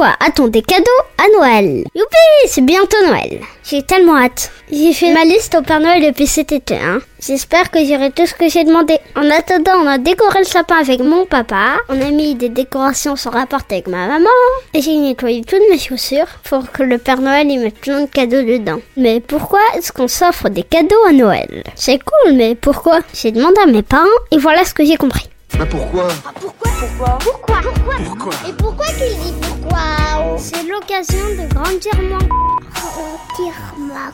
Pourquoi a-t-on des cadeaux à Noël Youpi, c'est bientôt Noël. J'ai tellement hâte. J'ai fait ma liste au Père Noël depuis cet été. Hein. J'espère que j'aurai tout ce que j'ai demandé. En attendant, on a décoré le sapin avec mon papa. On a mis des décorations sur la porte avec ma maman. Et j'ai nettoyé toutes mes chaussures pour que le Père Noël y mette plein de cadeaux dedans. Mais pourquoi est-ce qu'on s'offre des cadeaux à Noël C'est cool, mais pourquoi J'ai demandé à mes parents et voilà ce que j'ai compris. Bah pourquoi Pourquoi Pourquoi Pourquoi Pourquoi Pourquoi Et pourquoi qu'il dit l'occasion de grandir ma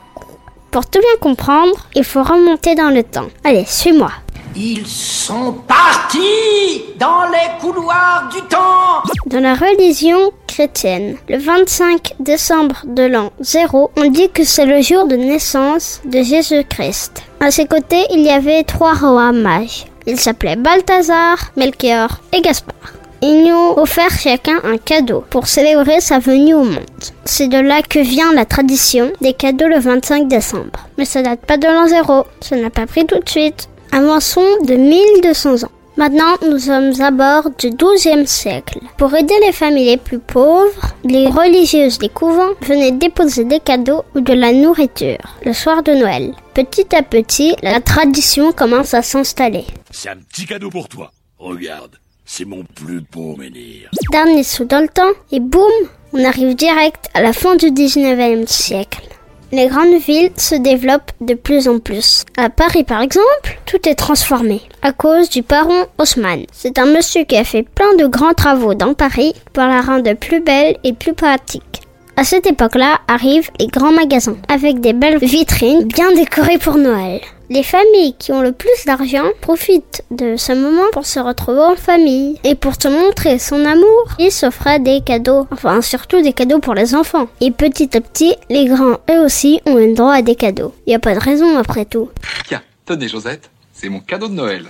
Pour tout bien comprendre, il faut remonter dans le temps. Allez, suis-moi. Ils sont partis dans les couloirs du temps. Dans la religion chrétienne, le 25 décembre de l'an 0, on dit que c'est le jour de naissance de Jésus-Christ. À ses côtés, il y avait trois rois mages. Ils s'appelaient Balthazar, Melchior et Gaspard. Ils nous ont chacun un cadeau pour célébrer sa venue au monde. C'est de là que vient la tradition des cadeaux le 25 décembre. Mais ça date pas de l'an 0, ça n'a pas pris tout de suite. Avançons de 1200 ans. Maintenant, nous sommes à bord du XIIe siècle. Pour aider les familles les plus pauvres, les religieuses des couvents venaient déposer des cadeaux ou de la nourriture le soir de Noël. Petit à petit, la tradition commence à s'installer. C'est un petit cadeau pour toi. Regarde, c'est mon plus beau menhir. Dernier saut dans le temps, et boum, on arrive direct à la fin du 19e siècle. Les grandes villes se développent de plus en plus. À Paris par exemple, tout est transformé à cause du baron Haussmann. C'est un monsieur qui a fait plein de grands travaux dans Paris pour la rendre plus belle et plus pratique. À cette époque-là arrivent les grands magasins avec des belles vitrines bien décorées pour Noël. Les familles qui ont le plus d'argent profitent de ce moment pour se retrouver en famille et pour se montrer son amour. Ils s'offrent des cadeaux, enfin surtout des cadeaux pour les enfants. Et petit à petit, les grands eux aussi ont un droit à des cadeaux. N'y a pas de raison après tout. Tiens, tenez Josette, c'est mon cadeau de Noël.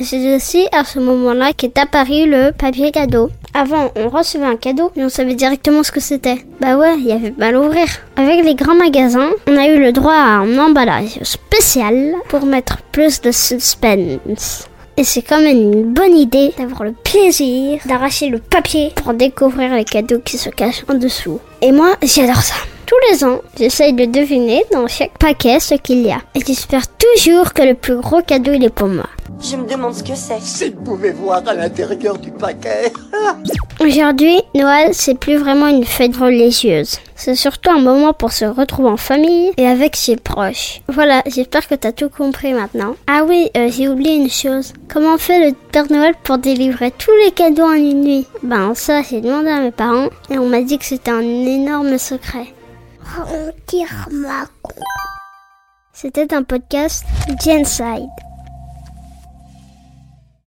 C'est aussi à ce moment-là qu'est apparu le papier cadeau. Avant, on recevait un cadeau et on savait directement ce que c'était. Bah ouais, il y avait pas à l'ouvrir. Avec les grands magasins, on a eu le droit à un emballage spécial pour mettre plus de suspense. Et c'est quand même une bonne idée d'avoir le plaisir d'arracher le papier pour découvrir les cadeaux qui se cachent en dessous. Et moi, j'adore ça. Tous les ans, j'essaye de deviner dans chaque paquet ce qu'il y a. Et j'espère toujours que le plus gros cadeau, il est pour moi. Je me demande ce que c'est. Si vous pouvez voir à l'intérieur du paquet. Aujourd'hui, Noël, c'est plus vraiment une fête religieuse. C'est surtout un moment pour se retrouver en famille et avec ses proches. Voilà, j'espère que t'as tout compris maintenant. Ah oui, euh, j'ai oublié une chose. Comment fait le Père Noël pour délivrer tous les cadeaux en une nuit? Ben ça, j'ai demandé à mes parents et on m'a dit que c'était un énorme secret. C'était un podcast Genside.